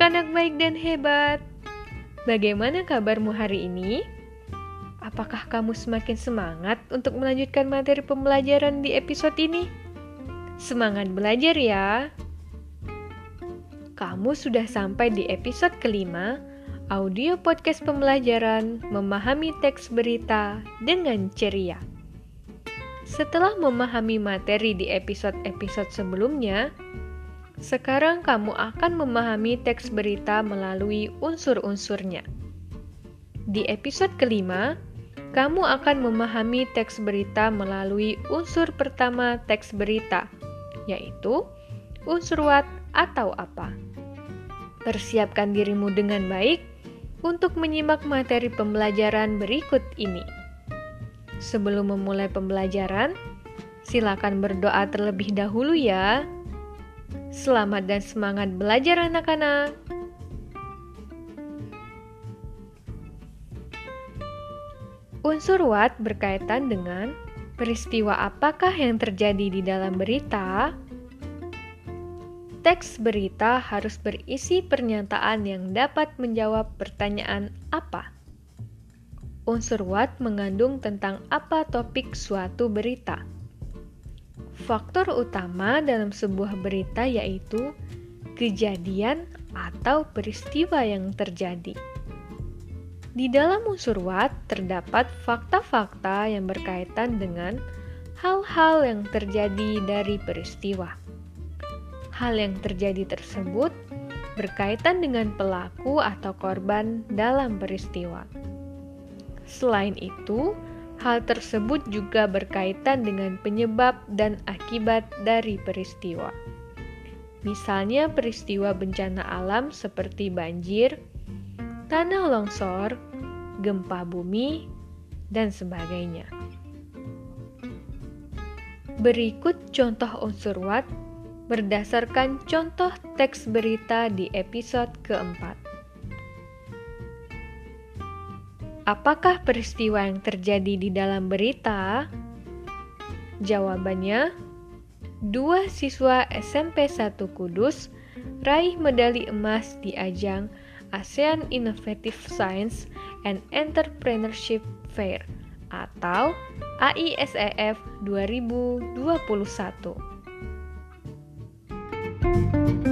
anak-anak baik dan hebat. Bagaimana kabarmu hari ini? Apakah kamu semakin semangat untuk melanjutkan materi pembelajaran di episode ini? Semangat belajar ya! Kamu sudah sampai di episode kelima, audio podcast pembelajaran memahami teks berita dengan ceria. Setelah memahami materi di episode-episode sebelumnya, sekarang kamu akan memahami teks berita melalui unsur-unsurnya. Di episode kelima, kamu akan memahami teks berita melalui unsur pertama teks berita, yaitu unsur what atau apa. Persiapkan dirimu dengan baik untuk menyimak materi pembelajaran berikut ini. Sebelum memulai pembelajaran, silakan berdoa terlebih dahulu ya. Selamat dan semangat belajar anak-anak. Unsur what berkaitan dengan peristiwa apakah yang terjadi di dalam berita. Teks berita harus berisi pernyataan yang dapat menjawab pertanyaan apa. Unsur what mengandung tentang apa topik suatu berita. Faktor utama dalam sebuah berita yaitu kejadian atau peristiwa yang terjadi. Di dalam unsur what terdapat fakta-fakta yang berkaitan dengan hal-hal yang terjadi dari peristiwa. Hal yang terjadi tersebut berkaitan dengan pelaku atau korban dalam peristiwa. Selain itu, Hal tersebut juga berkaitan dengan penyebab dan akibat dari peristiwa. Misalnya peristiwa bencana alam seperti banjir, tanah longsor, gempa bumi, dan sebagainya. Berikut contoh unsur what berdasarkan contoh teks berita di episode keempat. Apakah peristiwa yang terjadi di dalam berita? Jawabannya, dua siswa SMP 1 Kudus raih medali emas di ajang ASEAN Innovative Science and Entrepreneurship Fair atau AISEF 2021.